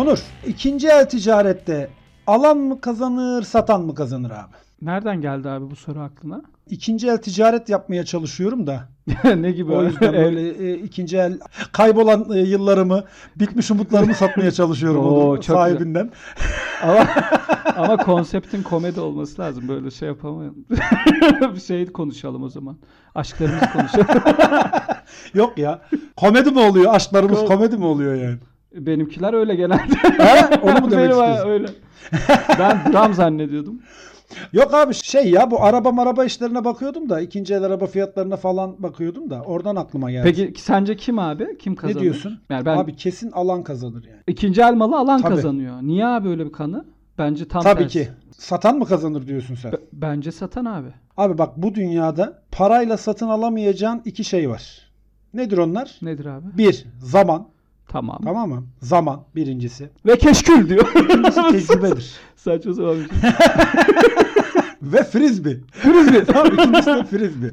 Onur, ikinci el ticarette alan mı kazanır, satan mı kazanır abi? Nereden geldi abi bu soru aklına? İkinci el ticaret yapmaya çalışıyorum da. ne gibi? O yüzden böyle e, ikinci el kaybolan e, yıllarımı, bitmiş umutlarımı satmaya çalışıyorum Oo, Onur çok sahibinden. ama, ama konseptin komedi olması lazım. Böyle şey yapamayız. bir şey konuşalım o zaman. Aşklarımızı konuşalım. Yok ya. Komedi mi oluyor? Aşklarımız Ko- komedi mi oluyor yani? Benimkiler öyle genelde. He? Onu mu demek istiyorsun? öyle. Ben dram zannediyordum. Yok abi şey ya bu araba maraba işlerine bakıyordum da ikinci el araba fiyatlarına falan bakıyordum da oradan aklıma geldi. Peki sence kim abi? Kim kazanır? ne diyorsun? Yani ben Abi kesin alan kazanır yani. ikinci el malı alan Tabii. kazanıyor. Niye abi öyle bir kanı? Bence tam Tabii tersi. ki. Satan mı kazanır diyorsun sen? B- bence satan abi. Abi bak bu dünyada parayla satın alamayacağın iki şey var. Nedir onlar? Nedir abi? Bir, zaman. Tamam. Tamam mı? Zaman birincisi. Ve keşkül diyor. İkincisi tecrübedir. Saçma sapan bir şey. Ve frisbee. Frisbee. tamam ikincisi de frisbee.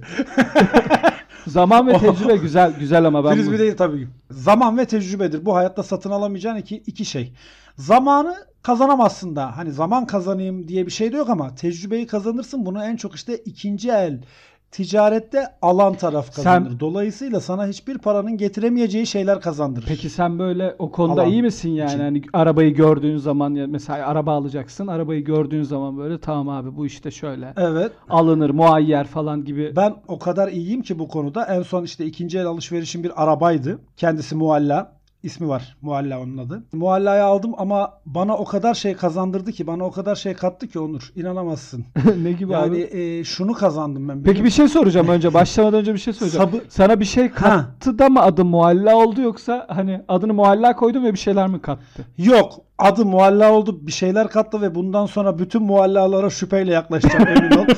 Zaman ve tecrübe güzel güzel ama ben frisbee bu- değil tabii. Zaman ve tecrübedir. Bu hayatta satın alamayacağın iki, iki şey. Zamanı kazanamazsın da. Hani zaman kazanayım diye bir şey de yok ama tecrübeyi kazanırsın. Bunu en çok işte ikinci el ticarette alan taraf kazanır. Sen- Dolayısıyla sana hiçbir paranın getiremeyeceği şeyler kazandırır. Peki sen böyle o konuda Alan iyi misin yani? için. Hani arabayı gördüğün zaman ya mesela araba alacaksın. Arabayı gördüğün zaman böyle tamam abi bu işte şöyle Evet. alınır muayyer falan gibi. Ben o kadar iyiyim ki bu konuda. En son işte ikinci el alışverişim bir arabaydı. Kendisi Mualla. İsmi var. Mualla onun adı. Mualla'yı aldım ama bana o kadar şey kazandırdı ki, bana o kadar şey kattı ki Onur. İnanamazsın. ne gibi Yani abi? e, şunu kazandım ben. Peki bir şey soracağım önce. Başlamadan önce bir şey soracağım. Sabır- Sana bir şey kattı da mı adı mualla oldu yoksa hani adını mualla koydun ve bir şeyler mi kattı? Yok. Adı Mualla oldu. Bir şeyler kattı ve bundan sonra bütün muallalara şüpheyle yaklaşacağım emin ol.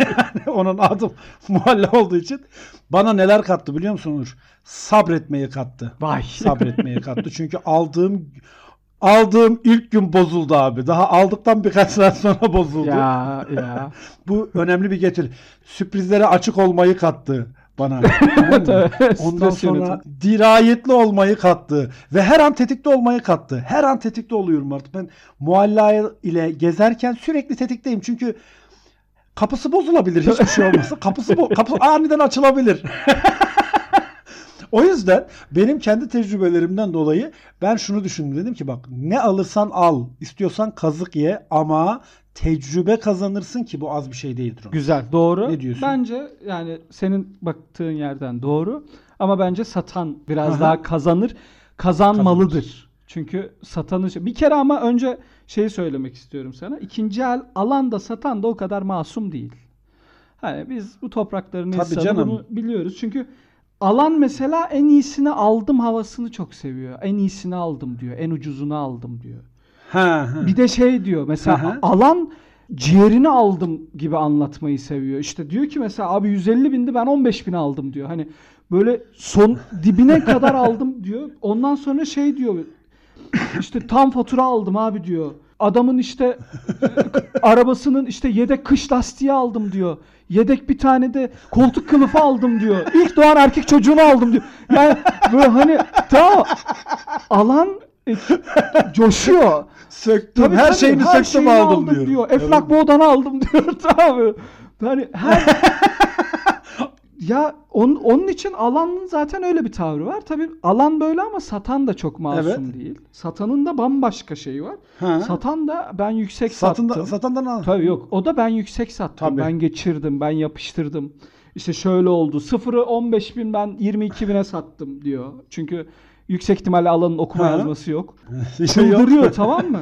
Yani onun adı Mualla olduğu için bana neler kattı biliyor musun Onur? Sabretmeyi kattı. Vay. sabretmeye kattı. Çünkü aldığım aldığım ilk gün bozuldu abi. Daha aldıktan birkaç saat sonra bozuldu. ya ya. Bu önemli bir getir. Sürprizlere açık olmayı kattı bana. Tamam Ondan stres sonra yönetimi. dirayetli olmayı kattı ve her an tetikte olmayı kattı. Her an tetikte oluyorum artık. Ben mualla ile gezerken sürekli tetikteyim. Çünkü kapısı bozulabilir hiçbir şey olmasa. Kapısı bo- kapı aniden açılabilir. O yüzden benim kendi tecrübelerimden dolayı ben şunu düşündüm. Dedim ki bak ne alırsan al. istiyorsan kazık ye ama tecrübe kazanırsın ki bu az bir şey değildir. o. Güzel, doğru. Ne diyorsun? Bence yani senin baktığın yerden doğru. Ama bence satan biraz Aha. daha kazanır, kazanmalıdır. Çünkü satanı bir kere ama önce şeyi söylemek istiyorum sana. İkinci el alan da satan da o kadar masum değil. Hani biz bu toprakların Tabii insanı canım. bunu biliyoruz. Çünkü alan mesela en iyisini aldım havasını çok seviyor. En iyisini aldım diyor. En ucuzunu aldım diyor. Ha, ha. Bir de şey diyor mesela hı. alan ciğerini aldım gibi anlatmayı seviyor. İşte diyor ki mesela abi 150 bindi ben 15 bin aldım diyor. Hani böyle son dibine kadar aldım diyor. Ondan sonra şey diyor işte tam fatura aldım abi diyor. Adamın işte arabasının işte yedek kış lastiği aldım diyor. Yedek bir tane de koltuk kılıfı aldım diyor. İlk doğan erkek çocuğunu aldım diyor. Yani böyle hani tamam alan e, coşuyor. söktüm. Tabii, her tabii, şeyini her söktüm şeyini aldım, diyor. Eflak Evet. Boğdan'ı aldım diyor. tamam. Yani her ya onun, onun için alanın zaten öyle bir tavrı var. Tabii alan böyle ama satan da çok masum Evet. değil. Satanın da bambaşka şeyi var. Ha. Satan da ben yüksek Satın sattım. da, satandan al. Tabii yok. O da ben yüksek sattım. Tabii. Ben geçirdim. Ben yapıştırdım. İşte şöyle oldu. Sıfırı 15 bin ben 22 bine sattım diyor. Çünkü yüksek ihtimalle alanın okuma Ha. yazması yok. Şey. Çıldırıyor tamam mı?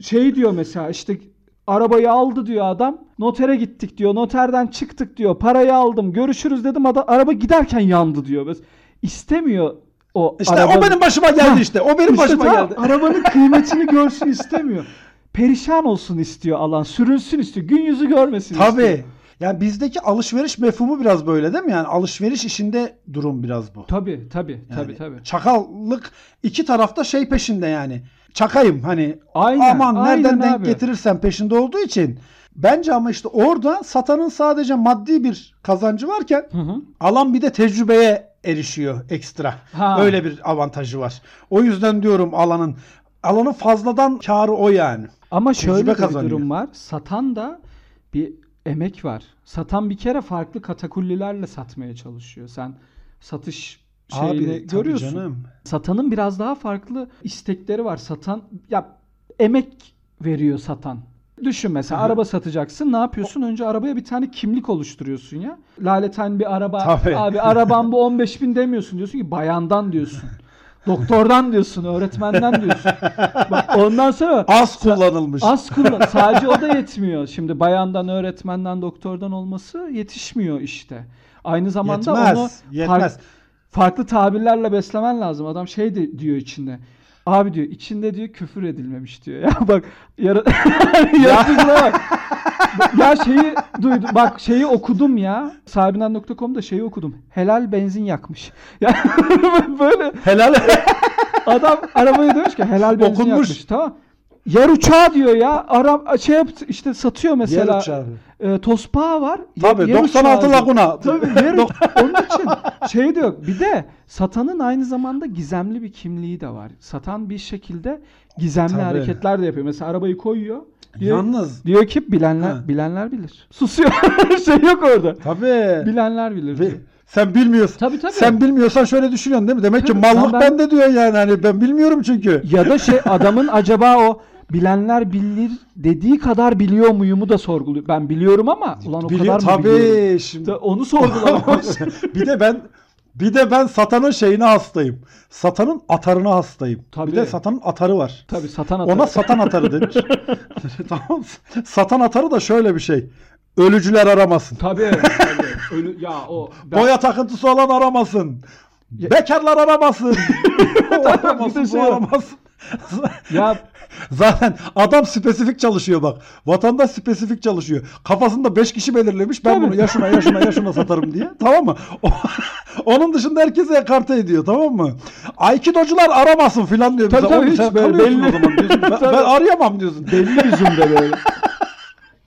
Şey diyor mesela işte arabayı aldı diyor adam. Notere gittik diyor. Noterden çıktık diyor. Parayı aldım. Görüşürüz dedim. Ada, araba giderken yandı diyor. Mes- İstemiyor o İşte arabanın- o benim başıma geldi Ha. işte. O benim İşte başıma geldi. Arabanın kıymetini görsün istemiyor. Perişan olsun istiyor alan. Sürünsün istiyor. Gün yüzü görmesin istiyor. Tabii. Yani bizdeki alışveriş mefhumu biraz böyle değil mi? Yani alışveriş işinde durum biraz bu. Tabii tabii Yani tabii tabii. Çakallık iki tarafta şey peşinde yani. Çakayım hani Aynen, aman aynen nereden denk abi. getirirsen peşinde olduğu için. Bence ama işte orada satanın sadece maddi bir kazancı varken Hı hı. alan bir de tecrübeye erişiyor ekstra. Ha. Öyle bir avantajı var. O yüzden diyorum alanın alanın fazladan karı o yani. Ama şöyle Tecrübe bir kazanıyor. durum var. Satan da bir emek var. Satan bir kere farklı katakullilerle satmaya çalışıyor. Sen satış şeyini Abi görüyorsun. canım. Satanın biraz daha farklı istekleri var. Satan ya emek veriyor satan. Düşün mesela Hı hı. araba satacaksın. Ne yapıyorsun? Önce arabaya bir tane kimlik oluşturuyorsun ya. Laleten bir araba. Tabii. Abi arabam bu 15 bin demiyorsun. Diyorsun ki bayandan diyorsun. Doktordan diyorsun. Öğretmenden diyorsun. Bak ondan sonra Az kullanılmış. Az kullan. Sadece o da yetmiyor. Şimdi bayandan, öğretmenden, doktordan olması yetişmiyor işte. Aynı zamanda Yetmez. onu Yetmez. fark- farklı tabirlerle beslemen lazım. Adam şey de diyor içinde. Abi diyor içinde diyor küfür edilmemiş diyor. Ya bak yara yaratıcılığa bak. ya şeyi duydum. Bak şeyi okudum ya. Sahibinden.com'da şeyi okudum. Helal benzin yakmış. Ya böyle Helal. Adam arabaya demiş ki helal benzin Okunmuş. yakmış. Tamam. Yer uçağı diyor ya. Ara şey yaptı işte satıyor mesela. Yer uçağı. E, tospağı var. Tabii yer 96 uçağı diyor. Laguna. Tabii yer Onun için şey diyor. Bir de satanın aynı zamanda gizemli bir kimliği de var. Satan bir şekilde gizemli Tabii. hareketler de yapıyor. Mesela arabayı koyuyor. Diyor, Yalnız diyor ki bilenler Ha. bilenler bilir. Susuyor. şey yok orada. tabii. Bilenler bilir. Bi- Sen bilmiyorsun. Tabii tabii. Sen bilmiyorsan şöyle düşünüyorsun değil mi? Demek ki Tabii, mallık ama ben- bende diyor yani. Hani ben bilmiyorum çünkü. Ya da şey adamın acaba o bilenler bilir dediği kadar biliyor muyumu da sorguluyor. Ben biliyorum ama ulan o Biliyor kadar mı biliyorum? tabii şimdi. Onu sorgulamak. bir de ben bir de ben satanın şeyine hastayım. Satanın atarına hastayım. Tabii. Bir de satanın atarı var. Tabii satan atar. Ona satan atarı denir. tamam. Satan atarı da şöyle bir şey. Ölücüler aramasın. Tabii. tabii. Ölü, ya o ben- Boya takıntısı olan aramasın. Bekarlar aramasın. o aramasın, şey bu var. aramasın. ya Zaten adam spesifik çalışıyor bak. Vatandaş spesifik çalışıyor. Kafasında 5 kişi belirlemiş. Ben Tabii. bunu ya şuna ya şuna ya şuna satarım diye. Tamam mı? Onun dışında herkese ekarte ediyor. Tamam mı? Aikidocular aramasın filan diyor. Tabii, bize. tabii, Oğlum hiç sen böyle belli. o zaman diyorsun. Ben, ben arayamam diyorsun. belli yüzümde böyle.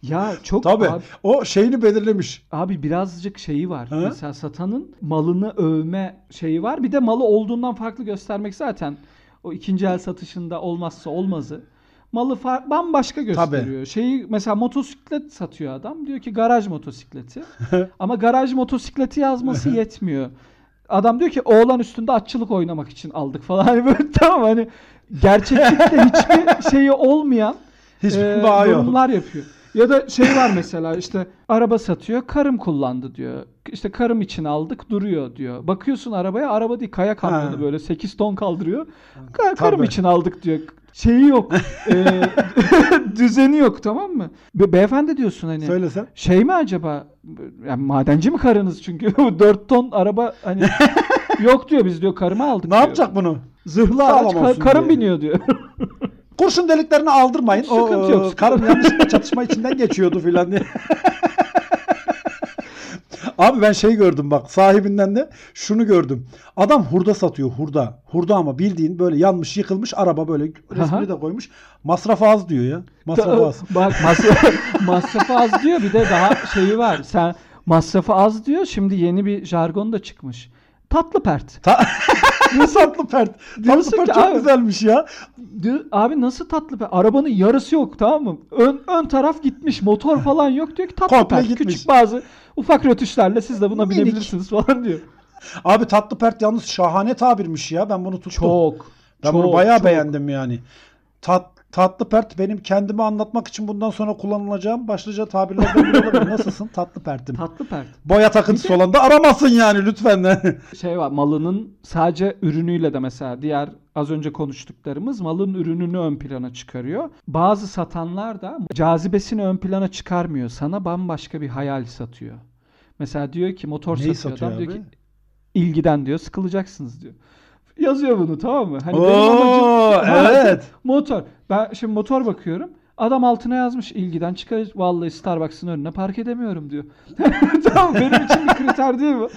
Ya çok Tabii. abi, O şeyini belirlemiş. abi birazcık şeyi var. Ha? Mesela satanın malını övme şeyi var. Bir de malı olduğundan farklı göstermek zaten o ikinci el satışında olmazsa olmazı. Malı far- bambaşka gösteriyor. Şeyi mesela motosiklet satıyor adam. Diyor ki garaj motosikleti. Ama garaj motosikleti yazması yetmiyor. Adam diyor ki oğlan üstünde atçılık oynamak için aldık falan. Hani böyle tamam hani gerçeklikle hiçbir şeyi olmayan Hiçbir e, bağı yok. yorumlar yapıyor. Ya da şey var mesela işte araba satıyor karım kullandı diyor. İşte karım için aldık duruyor diyor. Bakıyorsun arabaya araba değil kaya kamyonu Ha. böyle 8 ton kaldırıyor. Ka- karım Tabii. için aldık diyor. Şeyi yok. e, düzeni yok tamam mı? Be- beyefendi diyorsun hani. Söylesen. Şey mi acaba? Yani madenci mi karınız çünkü 4 ton araba hani yok diyor biz diyor karımı aldık Ne diyor. yapacak bunu? Zırhlı Sağlam araç kar- olsun karım diye. biniyor diyor. Kurşun deliklerini aldırmayın. O, Sıkıntı yok, sıkıntı Karım yanlışlıkla çatışma içinden geçiyordu filan diye. Abi ben şey gördüm bak sahibinden de şunu gördüm. Adam hurda satıyor hurda. Hurda ama bildiğin böyle yanmış yıkılmış araba böyle resmini de koymuş. Masrafı az diyor ya. Masrafı az. Bak masrafı, masrafı az diyor bir de daha şeyi var. Sen masrafı az diyor. Şimdi yeni bir jargon da çıkmış. Tatlı pert. Ta- ne tatlı pert. Diyorsun pert ki çok abi- güzelmiş ya. Diyor, abi nasıl tatlı pert? Arabanın yarısı yok tamam mı? Ön, ön taraf gitmiş. Motor falan yok diyor ki tatlı Komple pert. gitmiş. Küçük bazı ufak rötuşlarla siz de buna Minik. binebilirsiniz falan diyor. Abi tatlı pert yalnız şahane tabirmiş ya. Ben bunu tuttum. Çok. Ben çok, bunu bayağı çok. beğendim yani. Tat, tatlı pert benim kendimi anlatmak için bundan sonra kullanılacağım başlıca tabirlerden biri olabilir. Nasılsın? Tatlı pertim. Tatlı pert. Boya takıntısı olan da aramasın yani lütfen. şey var malının sadece ürünüyle de mesela diğer az önce konuştuklarımız malın ürününü ön plana çıkarıyor. Bazı satanlar da cazibesini ön plana çıkarmıyor. Sana bambaşka bir hayal satıyor. Mesela diyor ki motor Neyi satıyor, satıyor adam diyor abi? ki ilgiden diyor sıkılacaksınız diyor. Yazıyor bunu tamam mı? Hani benim Oo, amacım evet. motor. Ben şimdi motor bakıyorum. Adam altına yazmış ilgiden çıkar. Vallahi Starbucks'ın önüne park edemiyorum diyor. tamam benim için bir kriter değil bu.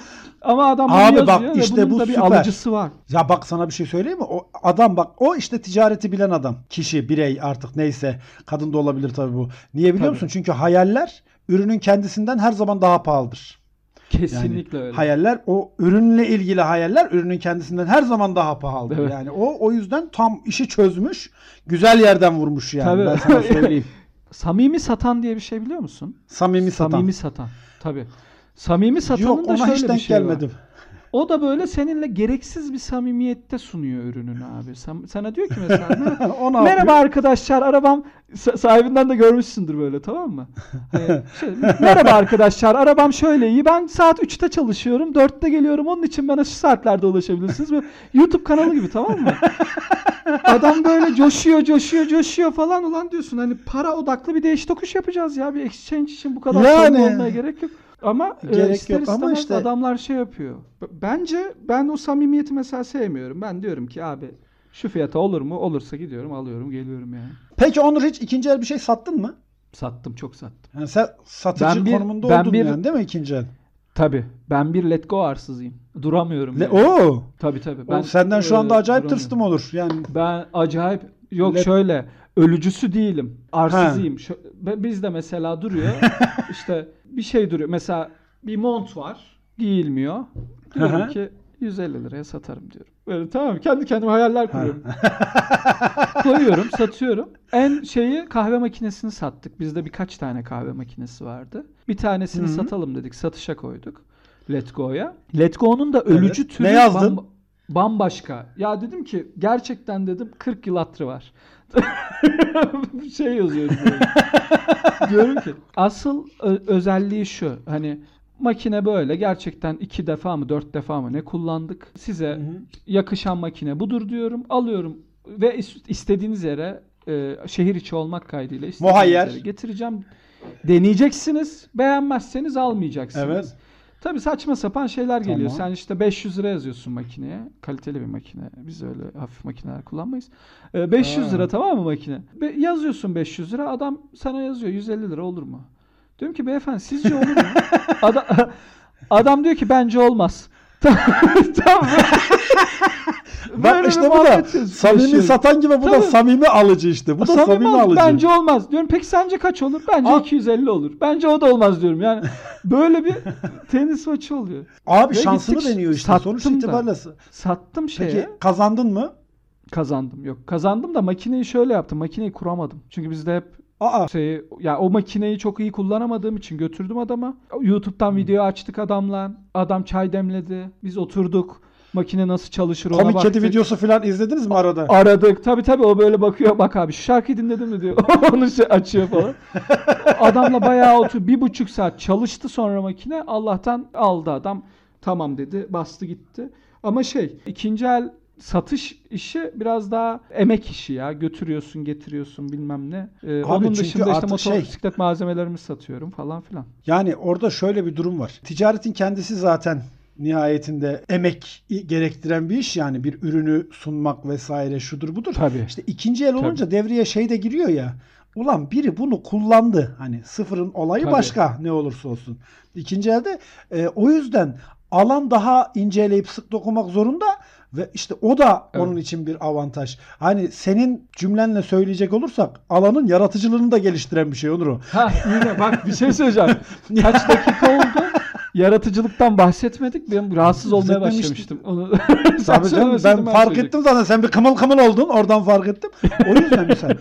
Ama adam bunu Abi yazıyor bak ve işte bunun bu da bir süper. alıcısı var. Ya bak sana bir şey söyleyeyim mi? O adam bak o işte ticareti bilen adam. Kişi, birey artık neyse. Kadın da olabilir tabii bu. Niye biliyor Tabii. musun? Çünkü hayaller ürünün kendisinden her zaman daha pahalıdır. Kesinlikle öyle. Hayaller o ürünle ilgili hayaller ürünün kendisinden her zaman daha pahalı. Evet. Yani o o yüzden tam işi çözmüş. Güzel yerden vurmuş yani. Tabii. Ben sana söyleyeyim. Samimi satan diye bir şey biliyor musun? Samimi satan. Samimi satan. Tabii. Samimi satanın Yok da şöyle bir şey var. O da böyle seninle gereksiz bir samimiyette sunuyor ürününü abi. Sana diyor ki mesela "Mer- o ne Merhaba yapıyor? arkadaşlar arabam sa- sahibinden de görmüşsündür böyle tamam mı? Hani şey, Merhaba arkadaşlar arabam şöyle iyi ben saat 3'te çalışıyorum 4'te geliyorum onun için bana şu saatlerde ulaşabilirsiniz. Böyle YouTube kanalı gibi tamam mı? Adam böyle coşuyor coşuyor coşuyor falan ulan diyorsun hani para odaklı bir değiş tokuş yapacağız ya bir exchange için bu kadar Yani. sorun olmaya gerek yok. Ama e, Gerek ister yok ama istemez işte- adamlar şey yapıyor. Bence ben o samimiyeti mesela sevmiyorum. Ben diyorum ki abi şu fiyata olur mu? Olursa gidiyorum alıyorum geliyorum yani. Peki Onur hiç ikinci el bir şey sattın mı? Sattım çok sattım. Yani sen satıcı Ben bir- konumunda ben oldun bir- yani değil mi ikinci el? Tabi ben bir let go arsızıyım. Duramıyorum. Le- yani. Oo. Tabi tabi. O senden şu anda e, acayip duramıyorum. tırstım olur. Yani Ben acayip yok Let- şöyle ölücüsü değilim. Arsızıyım. Be- bizde mesela duruyor. işte bir şey duruyor. Mesela bir mont var. Giyilmiyor. Diyorum ki 150 liraya satarım diyorum. Böyle tamam kendi kendime hayaller kuruyorum. Koyuyorum, satıyorum. En şeyi kahve makinesini sattık. Bizde birkaç tane kahve makinesi vardı. Bir tanesini Hı hı. satalım dedik. Satışa koyduk. Let Go'ya. Let Go'nun da ölücü Evet. türü Ne yazdın? bamba- bambaşka. Ya dedim ki gerçekten dedim 40 yıl hatırı var. Şey yazıyorum. Diyorum ki asıl özelliği şu. Hani makine böyle gerçekten iki defa mı dört defa mı ne kullandık. Size yakışan makine budur diyorum. Alıyorum ve is- istediğiniz yere e, şehir içi olmak kaydıyla istediğiniz Muhayyer. yere getireceğim. Deneyeceksiniz. Beğenmezseniz almayacaksınız. Evet. Tabii saçma sapan şeyler geliyor. Tamam. Sen işte 500 lira yazıyorsun makineye. Kaliteli bir makine. Biz öyle hafif makineler kullanmayız. Ee, 500 Ha. lira tamam mı makine? Be- yazıyorsun 500 lira. Adam sana yazıyor 150 lira olur mu? Diyorum ki beyefendi sizce olur mu? adam, adam diyor ki bence olmaz. tamam. Bak işte bu da samimi satan gibi bu da Tabii. samimi alıcı işte. Bu da Samimi samimi olmaz. alıcı. Bence olmaz. Diyorum peki sence kaç olur? Bence Al. 250 olur. Bence o da olmaz diyorum. Yani böyle bir tenis maçı oluyor. Abi Ve şansını gittik, deniyor işte. Sonuç da. itibariyle. Sattım şeye. Peki kazandın mı? Kazandım. Yok kazandım da makineyi şöyle yaptım. Makineyi kuramadım. Çünkü bizde hep Aa. şeyi ya o makineyi çok iyi kullanamadığım için götürdüm adama. YouTube'dan video açtık adamla. Adam çay demledi. Biz oturduk. Makine nasıl çalışır ona Komik baktık. kedi videosu falan izlediniz mi arada? Aradık. Tabi tabi o böyle bakıyor. Bak abi şu şarkıyı dinledin mi diyor. Onu şey açıyor falan. Adamla bayağı otur. Bir buçuk saat çalıştı sonra makine. Allah'tan aldı adam. Tamam dedi. Bastı gitti. Ama şey ikinci el satış işi biraz daha emek işi ya. Götürüyorsun, getiriyorsun bilmem ne. Ee, Abi onun dışında işte artık şey- malzemelerimi satıyorum falan filan. Yani orada şöyle bir durum var. Ticaretin kendisi zaten nihayetinde emek gerektiren bir iş yani bir ürünü sunmak vesaire şudur budur. Tabii. İşte ikinci el olunca devreye şey de giriyor ya. Ulan biri bunu kullandı. Hani sıfırın olayı Tabii. başka ne olursa olsun. İkinci elde e, o yüzden alan daha inceleyip sık dokumak zorunda ve işte o da Evet. onun için bir avantaj. Hani senin cümlenle söyleyecek olursak alanın yaratıcılığını da geliştiren bir şey olur o. Ha yine bak bir şey söyleyeceğim. Kaç dakika oldu? Yaratıcılıktan bahsetmedik. Ben rahatsız olmaya başlamıştım. Onu Tabii canım ben fark söyleyecektim. ettim zaten sen bir kımıl kımıl oldun oradan fark ettim. O yüzden mesela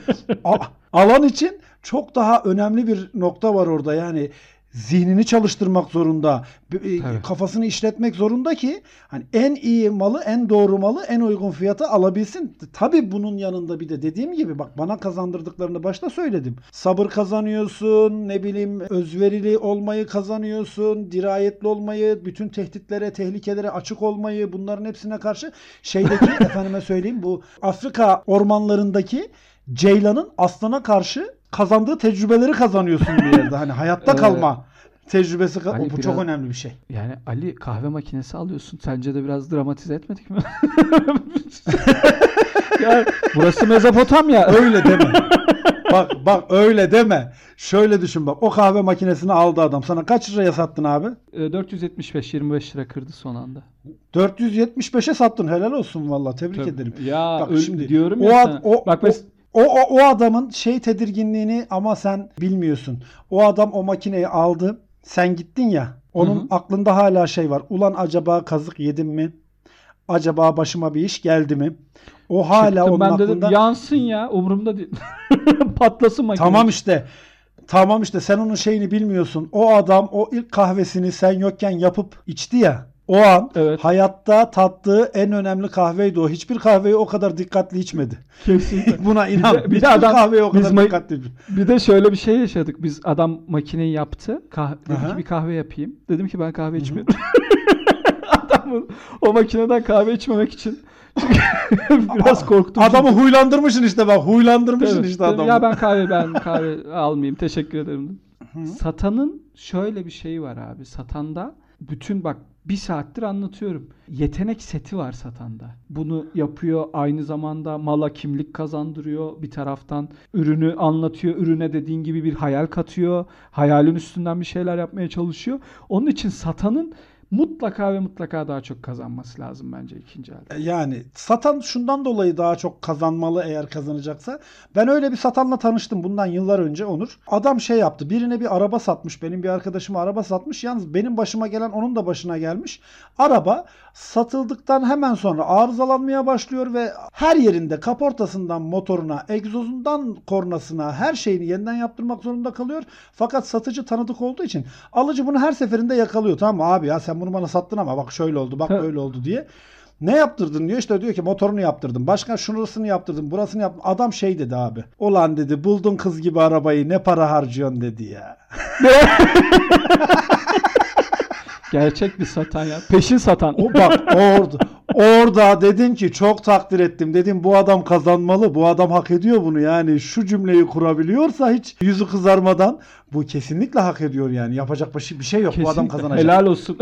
alan için çok daha önemli bir nokta var orada yani zihnini çalıştırmak zorunda, e, Tabii. kafasını işletmek zorunda ki hani en iyi malı, en doğru malı en uygun fiyata alabilsin. Tabii bunun yanında bir de dediğim gibi bak bana kazandırdıklarını başta söyledim. Sabır kazanıyorsun, ne bileyim özverili olmayı kazanıyorsun, dirayetli olmayı, bütün tehditlere, tehlikelere açık olmayı, bunların hepsine karşı şeydeki efendime söyleyeyim bu Afrika ormanlarındaki Ceylan'ın aslana karşı kazandığı tecrübeleri kazanıyorsun bir yerde. Hani hayatta Ee, kalma tecrübesi ka- Ali bu biraz- çok önemli bir şey. Yani Ali kahve makinesi alıyorsun. Sence de biraz dramatize etmedik mi? ya burası Mezopotamya. Öyle deme. bak bak öyle deme. Şöyle düşün bak. O kahve makinesini aldı adam. Sana kaç liraya sattın abi? Ee, 475 25 lira kırdı son anda. 475'e sattın. Helal olsun valla. Tebrik Tabii. ederim. Ya Bak öyle şimdi diyorum o ya ad- o- Bak o- mes- O, o, o adamın şey tedirginliğini ama sen bilmiyorsun. O adam o makineyi aldı. Sen gittin ya. Onun Hı hı. aklında hala şey var. Ulan acaba kazık yedim mi? Acaba başıma bir iş geldi mi? O hala Çıktım onun ben aklında. dedim yansın ya umurumda değil. Patlasın makine. Tamam işte. Tamam işte sen onun şeyini bilmiyorsun. O adam o ilk kahvesini sen yokken yapıp içti ya. O an Evet. hayatta tattığı en önemli kahveydi o. Hiçbir kahveyi o kadar dikkatli içmedi. Kesinlikle. Buna inan. Bir de- bir de adam- kahveyi o kadar dikkatli içmedi. Bir de şöyle bir şey yaşadık. Biz adam makineyi yaptı. Kah dedi Aha. ki bir kahve yapayım. Dedim ki ben kahve içmiyorum. Adam o makineden kahve içmemek için çünkü biraz korktum. Adamı huylandırmışsın işte bak. Huylandırmışsın Evet, işte adamı. Ya ben kahve ben kahve almayayım. Teşekkür ederim. Hı. Satanın şöyle bir şeyi var abi. Satanda bütün bak bir saattir anlatıyorum. Yetenek seti var satanda. Bunu yapıyor aynı zamanda mala kimlik kazandırıyor. Bir taraftan ürünü anlatıyor. Ürüne dediğin gibi bir hayal katıyor. Hayalin üstünden bir şeyler yapmaya çalışıyor. Onun için satanın mutlaka ve mutlaka daha çok kazanması lazım bence ikinci elde. Yani satan şundan dolayı daha çok kazanmalı eğer kazanacaksa. Ben öyle bir satanla tanıştım bundan yıllar önce Onur. Adam şey yaptı. Birine bir araba satmış. Benim bir arkadaşıma araba satmış. Yalnız benim başıma gelen onun da başına gelmiş. Araba satıldıktan hemen sonra arızalanmaya başlıyor ve her yerinde kaportasından motoruna, egzozundan kornasına her şeyini yeniden yaptırmak zorunda kalıyor. Fakat satıcı tanıdık olduğu için alıcı bunu her seferinde yakalıyor. Tamam abi ya sen bunu bana sattın ama bak şöyle oldu bak böyle oldu diye. Ne yaptırdın diyor işte diyor ki motorunu yaptırdım. Başka şurasını yaptırdım burasını yaptım. Adam şey dedi abi. Ulan dedi buldun kız gibi arabayı ne para harcıyorsun dedi ya. Gerçek bir satan ya. Peşin satan. O bak orada orada dedim ki çok takdir ettim. Dedim bu adam kazanmalı. Bu adam hak ediyor bunu. Yani şu cümleyi kurabiliyorsa hiç yüzü kızarmadan bu kesinlikle hak ediyor yani. Yapacak bir şey, yok. Bu adam Kesinlikle. kazanacak. Helal olsun.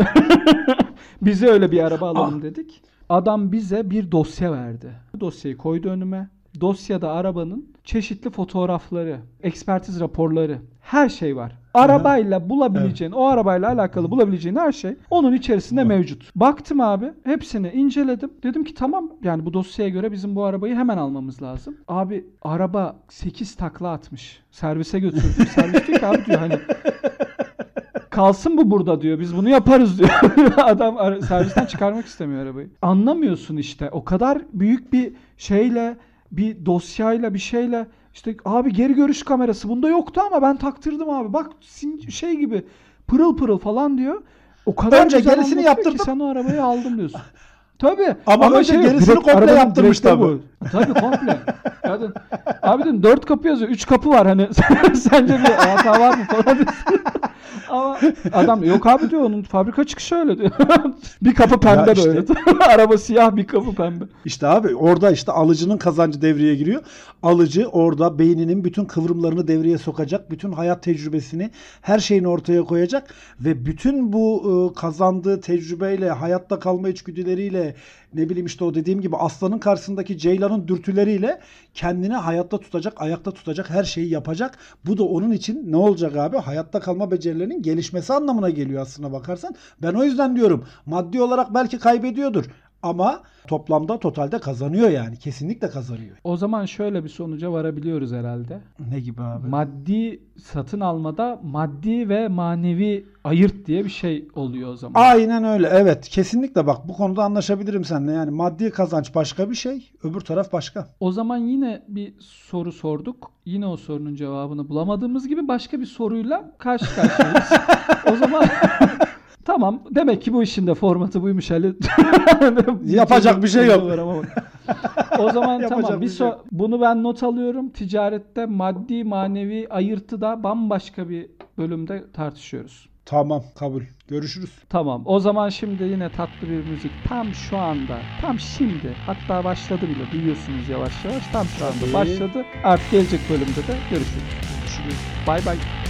bize öyle bir araba alalım Ah. dedik. Adam bize bir dosya verdi. Dosyayı koydu önüme. Dosyada arabanın çeşitli fotoğrafları, ekspertiz raporları, her şey var. Arabayla bulabileceğin, o arabayla alakalı bulabileceğin her şey onun içerisinde Var. mevcut. Baktım abi, hepsini inceledim. Dedim ki tamam yani bu dosyaya göre bizim bu arabayı hemen almamız lazım. Abi araba 8 takla atmış. Servise götürdüm. Servis diyor ki abi diyor hani kalsın bu burada diyor. Biz bunu yaparız diyor. Adam servisten çıkarmak istemiyor arabayı. Anlamıyorsun işte. O kadar büyük bir şeyle bir dosyayla bir şeyle işte abi geri görüş kamerası bunda yoktu ama ben taktırdım abi. Bak şey gibi pırıl pırıl falan diyor. O kadar Önce güzel gerisini anlatıyor ki yaptırdım. sen o arabayı aldın diyorsun. Tabii. Ama önce şey gerisini direkt komple yaptırmış tabii. bu. Tabii komple. Ya dedim, abi dedim dört kapı yazıyor. Üç kapı var hani. Sence bir hata var mı falan diyorsun. Ama adam yok abi diyor onun fabrika çıkışı öyle diyor. bir kapı pembe işte. böyle. Araba siyah bir kapı pembe. İşte abi orada işte alıcının kazancı devreye giriyor. Alıcı orada beyninin bütün kıvrımlarını devreye sokacak. Bütün hayat tecrübesini, her şeyini ortaya koyacak ve bütün bu e, kazandığı tecrübeyle, hayatta kalma içgüdüleriyle, ne bileyim işte o dediğim gibi aslanın karşısındaki ceylanın dürtüleriyle kendini hayatta tutacak, ayakta tutacak her şeyi yapacak. Bu da onun için ne olacak abi? Hayatta kalma becerilerinin gelişmesi anlamına geliyor aslına bakarsan. Ben o yüzden diyorum maddi olarak belki kaybediyordur. Ama toplamda totalde kazanıyor yani. Kesinlikle kazanıyor. O zaman şöyle bir sonuca varabiliyoruz herhalde. Ne gibi abi? Maddi satın almada maddi ve manevi ayırt diye bir şey oluyor o zaman. Aynen öyle. Evet. Kesinlikle bak bu konuda anlaşabilirim seninle. Yani maddi kazanç başka bir şey. Öbür taraf başka. O zaman yine bir soru sorduk. Yine o sorunun cevabını bulamadığımız gibi başka bir soruyla karşı karşıyayız. o zaman tamam. Demek ki bu işin de formatı buymuş Ali. Yapacak bir şey yok. o zaman tamam. Bir şey so- yok. bunu ben not alıyorum. Ticarette maddi manevi ayırtı da bambaşka bir bölümde tartışıyoruz. Tamam. Kabul. Görüşürüz. Tamam. O zaman şimdi yine tatlı bir müzik. Tam şu anda. Tam şimdi. Hatta başladı bile. Duyuyorsunuz yavaş yavaş. Tam şu anda başladı. Artık gelecek bölümde de görüşürüz. Görüşürüz. Bay bay.